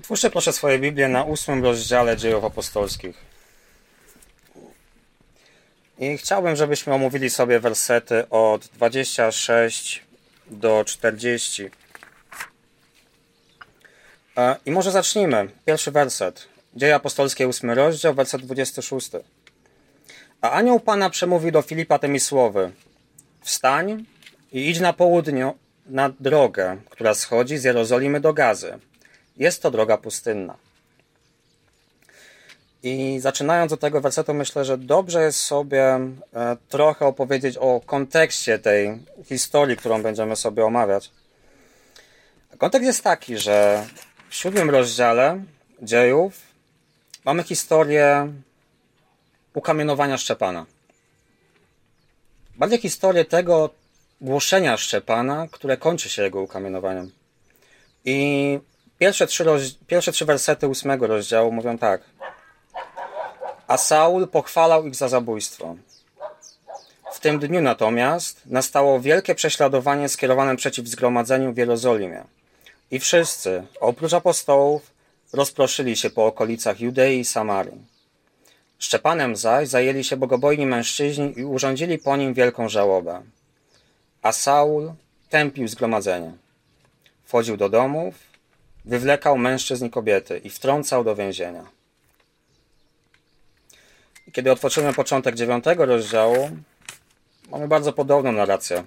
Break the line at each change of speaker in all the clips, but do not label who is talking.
Otwórzcie proszę swoje Biblię na ósmym rozdziale dziejów apostolskich. I chciałbym, żebyśmy omówili sobie wersety od 26 do 40. E, I może zacznijmy. Pierwszy werset. Dzieje apostolskie, ósmy rozdział, werset 26. A anioł Pana przemówił do Filipa tymi słowy. Wstań i idź na południe na drogę, która schodzi z Jerozolimy do Gazy. Jest to droga pustynna. I zaczynając od tego wersetu, myślę, że dobrze jest sobie e, trochę opowiedzieć o kontekście tej historii, którą będziemy sobie omawiać. Kontekst jest taki, że w siódmym rozdziale dziejów mamy historię ukamienowania Szczepana. Bardziej historię tego głoszenia Szczepana, które kończy się jego ukamienowaniem. I pierwsze trzy, roz... pierwsze trzy wersety ósmego rozdziału mówią tak. A Saul pochwalał ich za zabójstwo. W tym dniu natomiast nastało wielkie prześladowanie skierowane przeciw zgromadzeniu w Jerozolimie. I wszyscy, oprócz apostołów, rozproszyli się po okolicach Judei i Samarii. Szczepanem zaś zajęli się bogobojni mężczyźni i urządzili po nim wielką żałobę. A Saul tępił zgromadzenie. Wchodził do domów, wywlekał mężczyzn i kobiety i wtrącał do więzienia. I kiedy otworzymy początek dziewiątego rozdziału, mamy bardzo podobną narrację.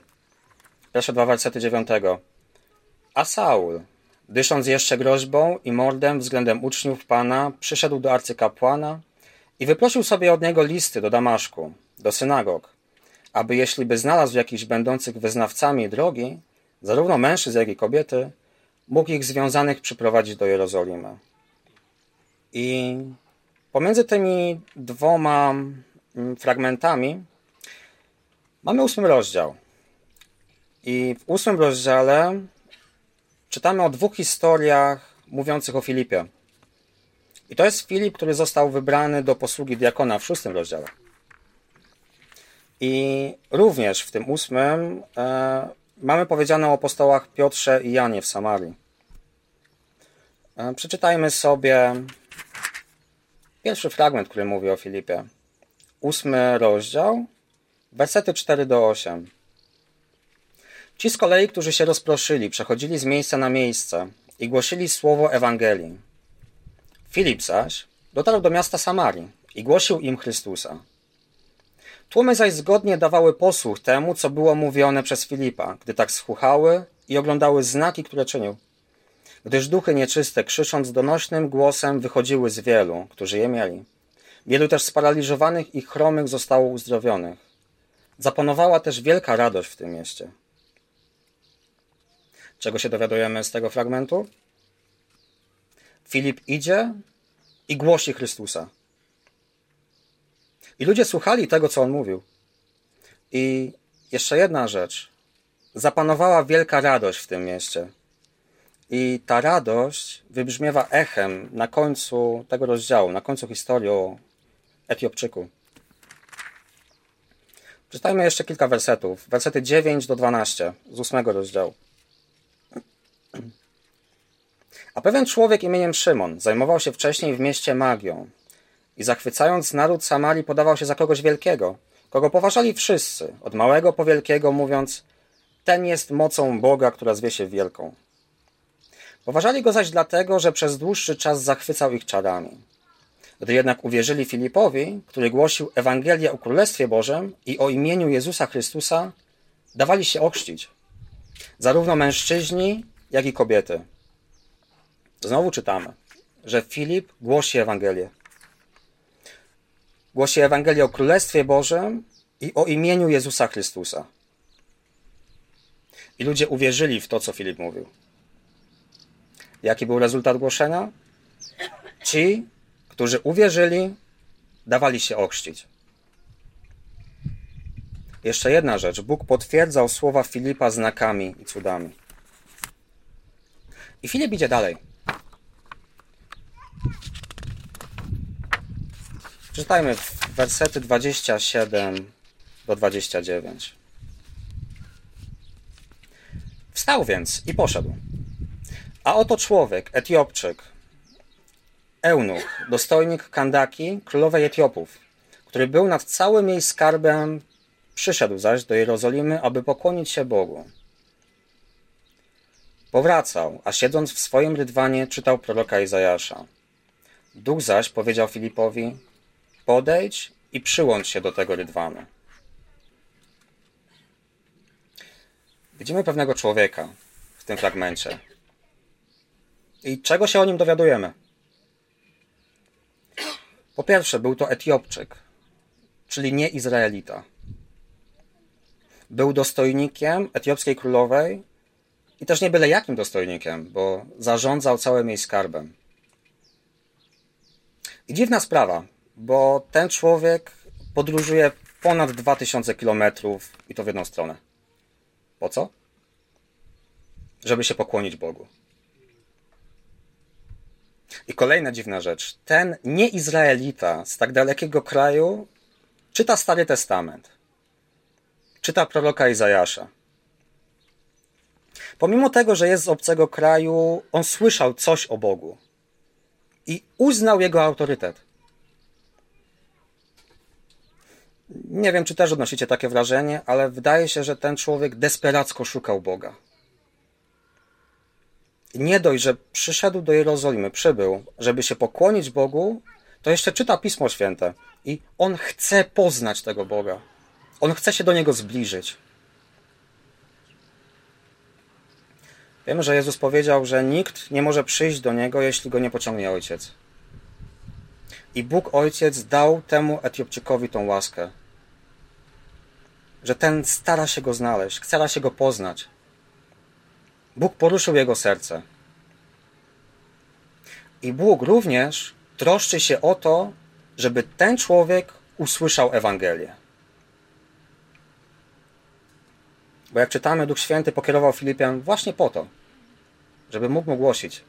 Pierwsze dwa wersety dziewiątego. A Saul, dysząc jeszcze groźbą i mordem względem uczniów Pana, przyszedł do arcykapłana i wyprosił sobie od niego listy do Damaszku, do synagog, aby jeśli by znalazł jakichś będących wyznawcami drogi, zarówno mężczyzn, jak i kobiety, mógł ich związanych przyprowadzić do Jerozolimy. I pomiędzy tymi dwoma mm, fragmentami mamy ósmy rozdział. I w ósmym rozdziale czytamy o dwóch historiach mówiących o Filipie. I to jest Filip, który został wybrany do posługi diakona w szóstym rozdziale. I również w tym ósmym e, mamy powiedziane o apostołach Piotrze i Janie w Samarii. E, przeczytajmy sobie pierwszy fragment, który mówi o Filipie. Ósmy rozdział, wersety 4 do 8. Ci z kolei, którzy się rozproszyli, przechodzili z miejsca na miejsce i głosili słowo Ewangelii. Filip zaś dotarł do miasta Samarii i głosił im Chrystusa. Tłumy zaś zgodnie dawały posłuch temu, co było mówione przez Filipa, gdy tak słuchały i oglądały znaki, które czynił. Gdyż duchy nieczyste, krzycząc donośnym głosem, wychodziły z wielu, którzy je mieli. Wielu też sparaliżowanych i chromych zostało uzdrowionych. Zapanowała też wielka radość w tym mieście. Czego się dowiadujemy z tego fragmentu? Filip idzie i głosi Chrystusa. I ludzie słuchali tego, co on mówił. I jeszcze jedna rzecz. Zapanowała wielka radość w tym mieście. I ta radość wybrzmiewa echem na końcu tego rozdziału, na końcu historii o Etiopczyku. Przeczytajmy jeszcze kilka wersetów. Wersety 9 do 12 z ósmego rozdziału. A pewien człowiek imieniem Szymon zajmował się wcześniej w mieście magią i zachwycając naród Samarii podawał się za kogoś wielkiego, kogo poważali wszyscy, od małego po wielkiego, mówiąc ten jest mocą Boga, która zwie się wielką. Poważali go zaś dlatego, że przez dłuższy czas zachwycał ich czarami. Gdy jednak uwierzyli Filipowi, który głosił Ewangelię o Królestwie Bożym i o imieniu Jezusa Chrystusa, dawali się ochrzcić. Zarówno mężczyźni, jak i kobiety. Znowu czytamy, że Filip głosi Ewangelię. Głosi Ewangelię o Królestwie Bożym i o imieniu Jezusa Chrystusa. I ludzie uwierzyli w to, co Filip mówił. Jaki był rezultat głoszenia? Ci, którzy uwierzyli, dawali się ochrzcić. Jeszcze jedna rzecz. Bóg potwierdzał słowa Filipa znakami i cudami. I Filip idzie dalej. Przeczytajmy wersety 27 do 29. Wstał więc i poszedł. A oto człowiek, Etiopczyk, Eunuch, dostojnik Kandaki, królowej Etiopów, który był nad całym jej skarbem, przyszedł zaś do Jerozolimy, aby pokłonić się Bogu. Powracał, a siedząc w swoim rydwanie czytał proroka Izajasza. Duch zaś powiedział Filipowi, podejdź i przyłącz się do tego rydwanu. Widzimy pewnego człowieka w tym fragmencie. I czego się o nim dowiadujemy? Po pierwsze, był to Etiopczyk, czyli nie Izraelita. Był dostojnikiem etiopskiej królowej i też nie byle jakim dostojnikiem, bo zarządzał całym jej skarbem. I dziwna sprawa, bo ten człowiek podróżuje ponad 2000 kilometrów i to w jedną stronę. Po co? Żeby się pokłonić Bogu. I kolejna dziwna rzecz. Ten nieizraelita z tak dalekiego kraju czyta Stary Testament. Czyta proroka Izajasza. Pomimo tego, że jest z obcego kraju, on słyszał coś o Bogu i uznał jego autorytet. Nie wiem, czy też odnosicie takie wrażenie, ale wydaje się, że ten człowiek desperacko szukał Boga. Nie dość, że przyszedł do Jerozolimy, przybył, żeby się pokłonić Bogu, to jeszcze czyta Pismo Święte i on chce poznać tego Boga. On chce się do niego zbliżyć. Wiemy, że Jezus powiedział, że nikt nie może przyjść do niego, jeśli go nie pociągnie ojciec. I Bóg ojciec dał temu Etiopczykowi tą łaskę, że ten stara się go znaleźć, stara się go poznać. Bóg poruszył jego serce. I Bóg również troszczy się o to, żeby ten człowiek usłyszał Ewangelię. Bo jak czytamy, Duch Święty pokierował Filipian właśnie po to, żeby mógł mu głosić.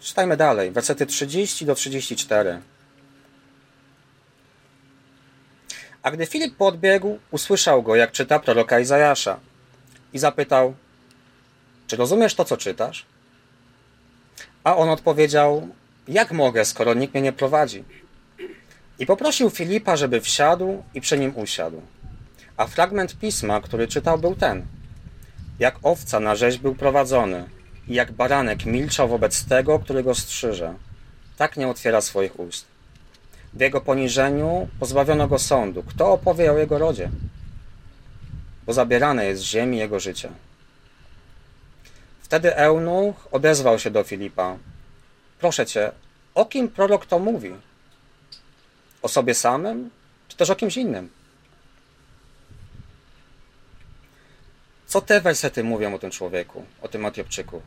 Czytajmy dalej, wersety 30 do 34. A gdy Filip podbiegł, usłyszał go, jak czyta proroka Izajasza i zapytał, czy rozumiesz to, co czytasz? A on odpowiedział, jak mogę, skoro nikt mnie nie prowadzi? I poprosił Filipa, żeby wsiadł i przy nim usiadł. A fragment pisma, który czytał, był ten. Jak owca na rzeź był prowadzony i jak baranek milczał wobec tego, który go strzyże. Tak nie otwiera swoich ust. W jego poniżeniu pozbawiono go sądu. Kto opowie o jego rodzie? Bo zabierane jest z ziemi jego życie. Wtedy Eunuch odezwał się do Filipa. Proszę cię, o kim prorok to mówi? O sobie samym, czy też o kimś innym? Co te wersety mówią o tym człowieku, o tym Etiopczyku?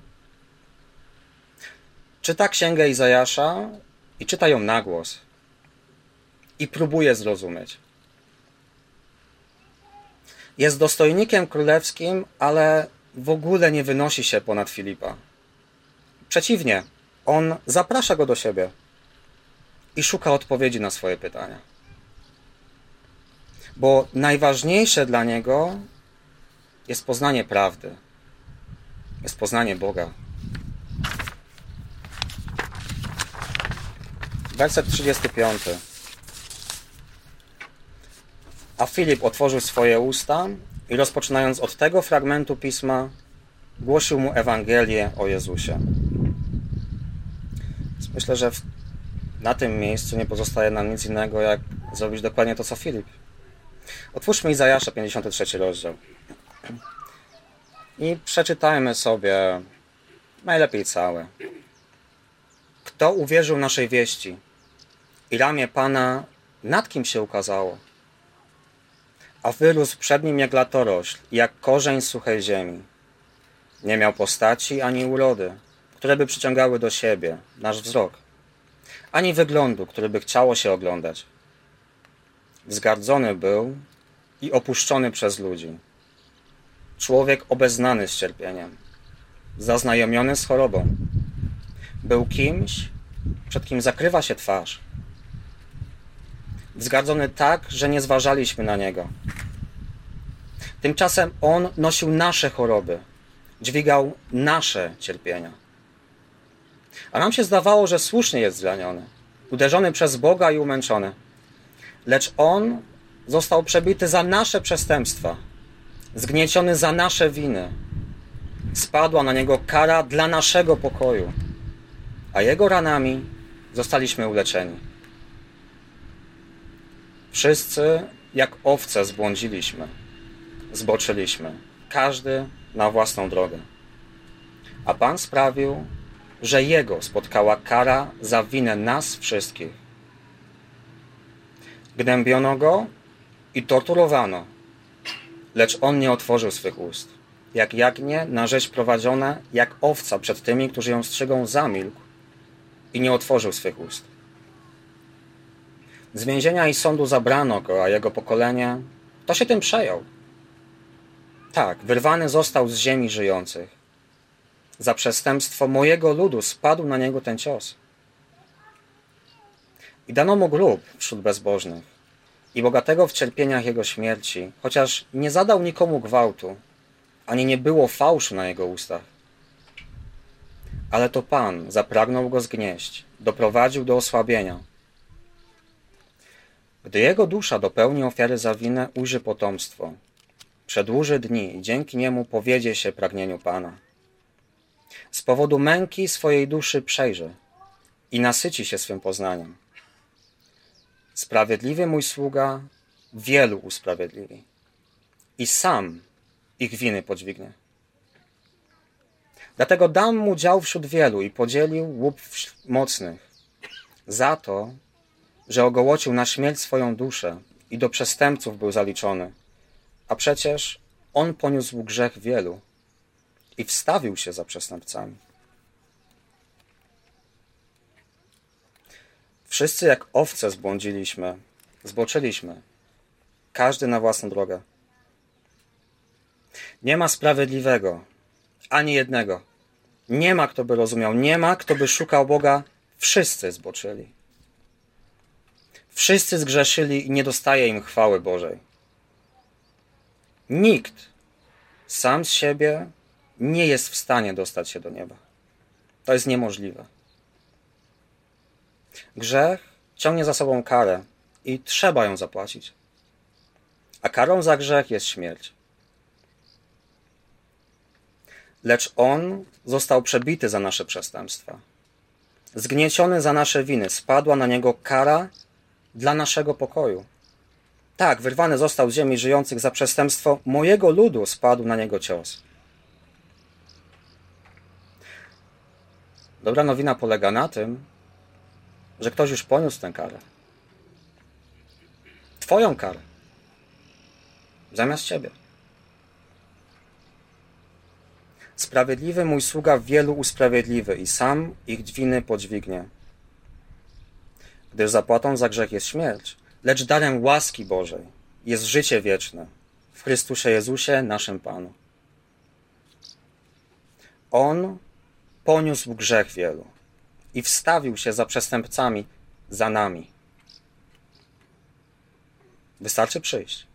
Czyta księgę Izajasza i czyta ją na głos. I próbuje zrozumieć. Jest dostojnikiem królewskim, ale w ogóle nie wynosi się ponad Filipa. Przeciwnie, on zaprasza go do siebie i szuka odpowiedzi na swoje pytania. Bo najważniejsze dla niego jest poznanie prawdy, jest poznanie Boga. Werset 35. A Filip otworzył swoje usta i rozpoczynając od tego fragmentu pisma, głosił mu Ewangelię o Jezusie. Myślę, że w, na tym miejscu nie pozostaje nam nic innego, jak zrobić dokładnie to, co Filip. Otwórzmy Izajasza, 53 rozdział. I przeczytajmy sobie najlepiej całe. Kto uwierzył naszej wieści? I ramię Pana nad kim się ukazało? A wyrósł przed nim jak latorośl, jak korzeń suchej ziemi. Nie miał postaci ani urody, które by przyciągały do siebie nasz wzrok, ani wyglądu, który by chciało się oglądać. Wzgardzony był i opuszczony przez ludzi człowiek obeznany z cierpieniem, zaznajomiony z chorobą. Był kimś, przed kim zakrywa się twarz. Wzgardzony tak, że nie zważaliśmy na niego. Tymczasem on nosił nasze choroby, dźwigał nasze cierpienia. A nam się zdawało, że słusznie jest zraniony, uderzony przez Boga i umęczony. Lecz On został przebity za nasze przestępstwa, zgnieciony za nasze winy. Spadła na Niego kara dla naszego pokoju, a Jego ranami zostaliśmy uleczeni. Wszyscy jak owce zbłądziliśmy, zboczyliśmy, każdy na własną drogę. A Pan sprawił, że Jego spotkała kara za winę nas wszystkich. Gnębiono Go i torturowano, lecz On nie otworzył swych ust. Jak jagnię na rzeź prowadzone, jak owca przed tymi, którzy ją strzygą, zamilkł i nie otworzył swych ust. Z więzienia i sądu zabrano go, a jego pokolenie to się tym przejął. Tak, wyrwany został z ziemi żyjących. Za przestępstwo mojego ludu spadł na niego ten cios. I dano mu grób wśród bezbożnych i bogatego w cierpieniach jego śmierci, chociaż nie zadał nikomu gwałtu, ani nie było fałszu na jego ustach. Ale to Pan zapragnął go zgnieść, doprowadził do osłabienia – gdy jego dusza dopełni ofiary za winę, ujrzy potomstwo. Przedłuży dni i dzięki niemu powiedzie się pragnieniu Pana. Z powodu męki swojej duszy przejrzy i nasyci się swym poznaniem. Sprawiedliwy mój sługa wielu usprawiedliwi i sam ich winy podźwignie. Dlatego dam mu dział wśród wielu i podzielił łup mocnych. Za to, że ogołocił na śmierć swoją duszę i do przestępców był zaliczony. A przecież on poniósł grzech wielu i wstawił się za przestępcami. Wszyscy jak owce zbłądziliśmy, zboczyliśmy, każdy na własną drogę. Nie ma sprawiedliwego, ani jednego. Nie ma, kto by rozumiał, nie ma, kto by szukał Boga. Wszyscy zboczyli. Wszyscy zgrzeszyli i nie dostaje im chwały Bożej. Nikt sam z siebie nie jest w stanie dostać się do nieba. To jest niemożliwe. Grzech ciągnie za sobą karę i trzeba ją zapłacić. A karą za grzech jest śmierć. Lecz On został przebity za nasze przestępstwa. Zgnieciony za nasze winy, spadła na Niego kara dla naszego pokoju. Tak, wyrwany został z ziemi żyjących za przestępstwo mojego ludu, spadł na niego cios. Dobra nowina polega na tym, że ktoś już poniósł tę karę. Twoją karę. Zamiast ciebie. Sprawiedliwy mój sługa wielu usprawiedliwy i sam ich winy podźwignie gdyż zapłatą za grzech jest śmierć, lecz darem łaski Bożej jest życie wieczne w Chrystusie Jezusie, naszym Panu. On poniósł grzech wielu i wstawił się za przestępcami, za nami. Wystarczy przyjść,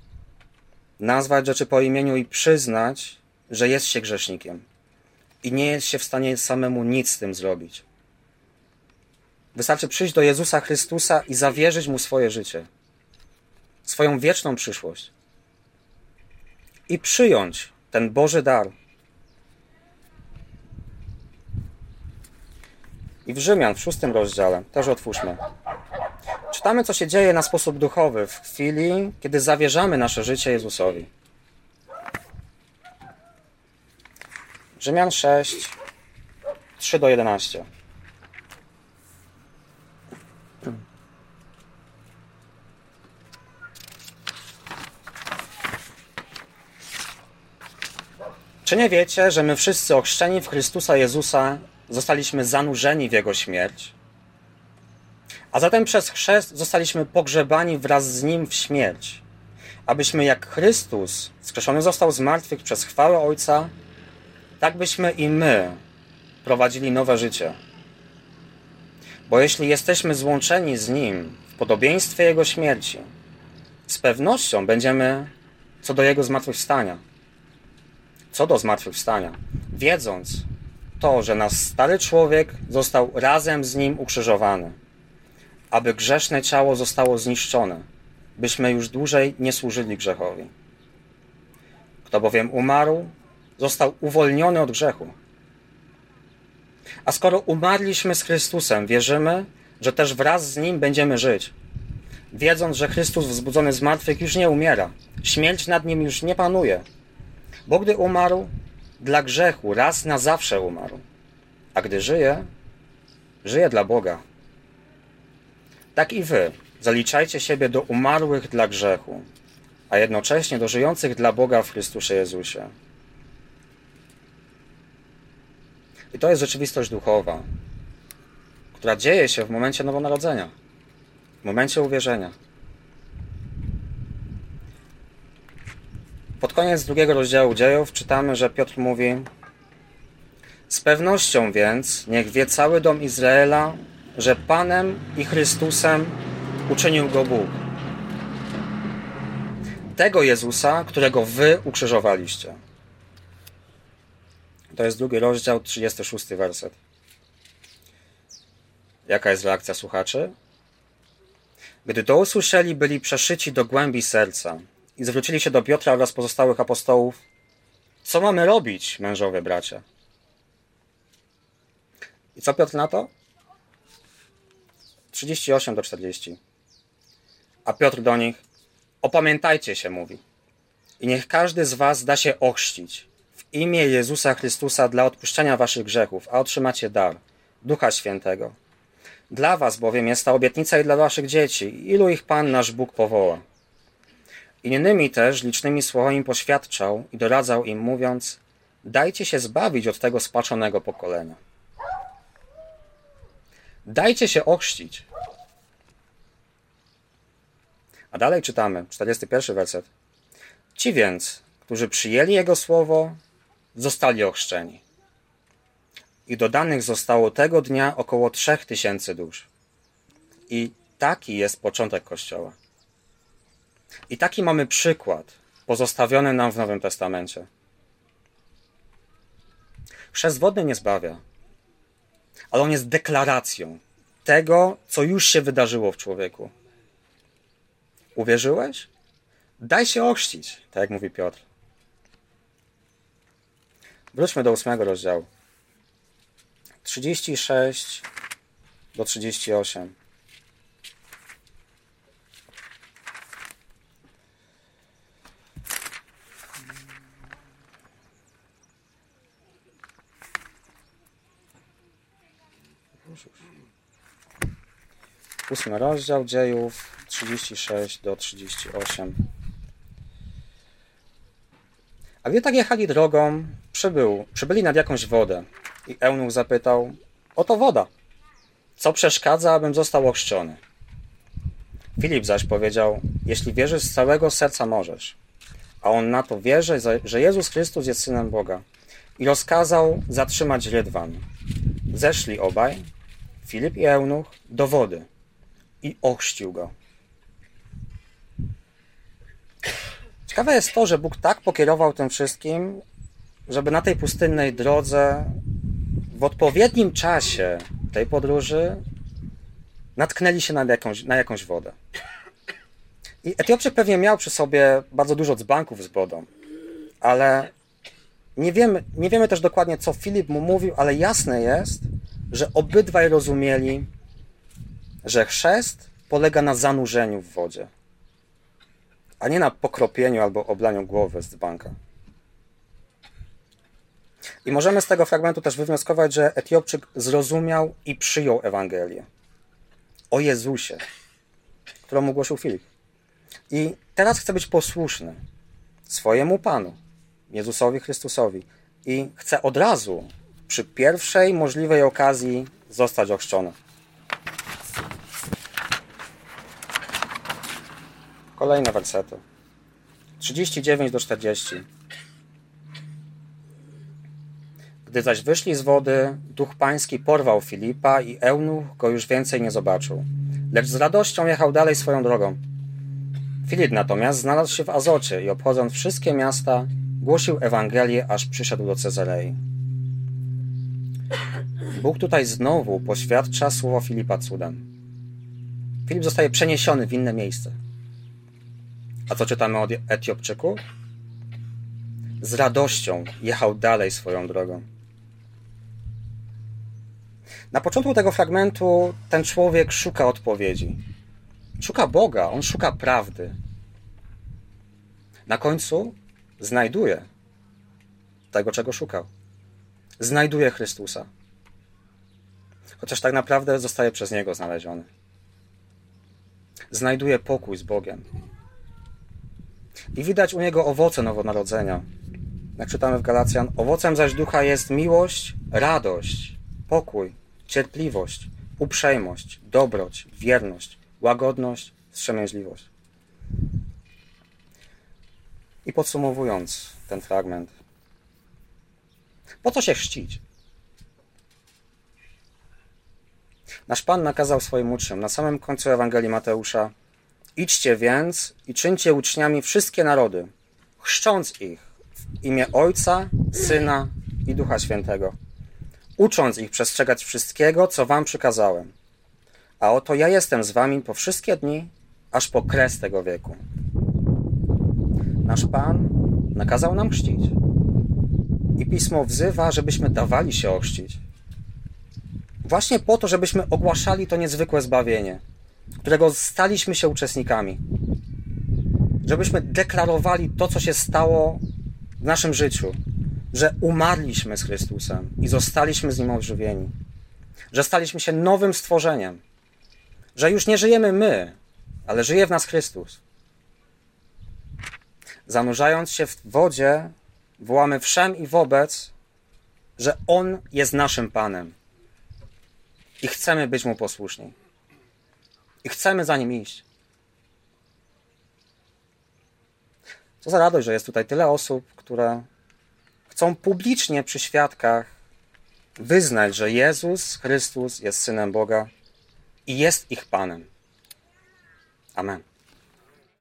nazwać rzeczy po imieniu i przyznać, że jest się grzesznikiem i nie jest się w stanie samemu nic z tym zrobić. Wystarczy przyjść do Jezusa Chrystusa i zawierzyć Mu swoje życie, swoją wieczną przyszłość i przyjąć ten Boży dar. I w Rzymian, w szóstym rozdziale, też otwórzmy. Czytamy, co się dzieje na sposób duchowy w chwili, kiedy zawierzamy nasze życie Jezusowi. Rzymian 6, 3 do 11. Czy nie wiecie, że my wszyscy ochrzczeni w Chrystusa Jezusa zostaliśmy zanurzeni w Jego śmierć? A zatem przez chrzest zostaliśmy pogrzebani wraz z Nim w śmierć, abyśmy jak Chrystus skrzeszony został z martwych przez chwałę Ojca, tak byśmy i my prowadzili nowe życie. Bo jeśli jesteśmy złączeni z Nim w podobieństwie Jego śmierci, z pewnością będziemy co do Jego zmartwychwstania co do zmartwychwstania, wiedząc, to, że nasz stary człowiek został razem z nim ukrzyżowany, aby grzeszne ciało zostało zniszczone, byśmy już dłużej nie służyli grzechowi. Kto bowiem umarł, został uwolniony od grzechu. A skoro umarliśmy z Chrystusem, wierzymy, że też wraz z Nim będziemy żyć. Wiedząc, że Chrystus wzbudzony z martwych już nie umiera, śmierć nad Nim już nie panuje. Bo gdy umarł, dla grzechu raz na zawsze umarł. A gdy żyje, żyje dla Boga. Tak i wy zaliczajcie siebie do umarłych dla grzechu, a jednocześnie do żyjących dla Boga w Chrystusie Jezusie. I to jest rzeczywistość duchowa, która dzieje się w momencie nowonarodzenia, w momencie uwierzenia. Pod koniec drugiego rozdziału dziejów czytamy, że Piotr mówi: Z pewnością więc niech wie cały dom Izraela, że Panem i Chrystusem uczynił go Bóg. Tego Jezusa, którego wy ukrzyżowaliście. To jest drugi rozdział, 36 werset. Jaka jest reakcja słuchaczy? Gdy to usłyszeli, byli przeszyci do głębi serca i zwrócili się do Piotra oraz pozostałych apostołów. Co mamy robić, mężowie bracia? I co Piotr na to? 38 do 40. A Piotr do nich: Opamiętajcie się, mówi. I niech każdy z was da się ochrzcić w imię Jezusa Chrystusa dla odpuszczenia waszych grzechów, a otrzymacie dar Ducha Świętego. Dla was bowiem jest ta obietnica i dla waszych dzieci, ilu ich Pan nasz Bóg powoła. Innymi też licznymi słowami poświadczał i doradzał im, mówiąc: Dajcie się zbawić od tego spaczonego pokolenia. Dajcie się ochrzcić. A dalej czytamy, 41 werset. Ci więc, którzy przyjęli Jego słowo, zostali ochrzczeni. I dodanych zostało tego dnia około trzech tysięcy dusz. I taki jest początek Kościoła. I taki mamy przykład pozostawiony nam w Nowym Testamencie. Chrzest wodny nie zbawia, ale on jest deklaracją tego, co już się wydarzyło w człowieku. Uwierzyłeś? Daj się ochrzcić, tak jak mówi Piotr. Wróćmy do ósmego rozdziału. 36 do 38. Ósmy rozdział dziejów 36 do 38. A gdy tak jechali drogą, przybył, przybyli nad jakąś wodę i Eunuch zapytał, oto woda, co przeszkadza, abym został ochrzczony? Filip zaś powiedział, jeśli wierzysz z całego serca możesz. A on na to wierzy, że Jezus Chrystus jest Synem Boga. I rozkazał zatrzymać rydwan. Zeszli obaj, Filip i Eunuch, do wody i ochrzcił go. Ciekawe jest to, że Bóg tak pokierował tym wszystkim, żeby na tej pustynnej drodze w odpowiednim czasie tej podróży natknęli się na jakąś, na jakąś wodę. I Etiopczyk pewnie miał przy sobie bardzo dużo dzbanków z wodą, ale nie wiemy, nie wiemy też dokładnie, co Filip mu mówił, ale jasne jest, że obydwaj rozumieli, że chrzest polega na zanurzeniu w wodzie, a nie na pokropieniu albo oblaniu głowy z dzbanka. I możemy z tego fragmentu też wywnioskować, że Etiopczyk zrozumiał i przyjął Ewangelię o Jezusie, którą głosił Filip. I teraz chce być posłuszny swojemu Panu, Jezusowi Chrystusowi. I chce od razu, przy pierwszej możliwej okazji, zostać ochrzczony. Kolejne wersety. 39 do 40. Gdy zaś wyszli z wody, duch pański porwał Filipa i Eunuch go już więcej nie zobaczył. Lecz z radością jechał dalej swoją drogą. Filip natomiast znalazł się w Azocie i obchodząc wszystkie miasta, głosił Ewangelię, aż przyszedł do Cezarei. Bóg tutaj znowu poświadcza słowo Filipa cudem. Filip zostaje przeniesiony w inne miejsce. A co czytamy o Etiopczyku? Z radością jechał dalej swoją drogą. Na początku tego fragmentu ten człowiek szuka odpowiedzi. Szuka Boga, on szuka prawdy. Na końcu znajduje tego, czego szukał. Znajduje Chrystusa. Chociaż tak naprawdę zostaje przez Niego znaleziony. Znajduje pokój z Bogiem. I widać u niego owoce nowonarodzenia. Jak czytamy w Galacjan, owocem zaś ducha jest miłość, radość, pokój, cierpliwość, uprzejmość, dobroć, wierność, łagodność, wstrzemięźliwość. I podsumowując ten fragment, po co się chrzcić? Nasz Pan nakazał swoim uczniom na samym końcu Ewangelii Mateusza: Idźcie więc i czyńcie uczniami wszystkie narody, chrzcząc ich w imię Ojca, Syna i Ducha Świętego, ucząc ich przestrzegać wszystkiego, co Wam przykazałem. A oto ja jestem z Wami po wszystkie dni, aż po kres tego wieku. Nasz Pan nakazał nam chrzcić. I pismo wzywa, żebyśmy dawali się ochrzcić. Właśnie po to, żebyśmy ogłaszali to niezwykłe zbawienie, którego staliśmy się uczestnikami. Żebyśmy deklarowali to, co się stało w naszym życiu, że umarliśmy z Chrystusem i zostaliśmy z Nim ożywieni, że staliśmy się nowym stworzeniem, że już nie żyjemy my, ale żyje w nas Chrystus. Zanurzając się w wodzie, wołamy wszem i wobec, że On jest naszym Panem i chcemy być Mu posłuszni. I chcemy za Nim iść. Co za radość, że jest tutaj tyle osób, które chcą publicznie przy świadkach wyznać, że Jezus Chrystus jest Synem Boga i jest ich Panem. Amen.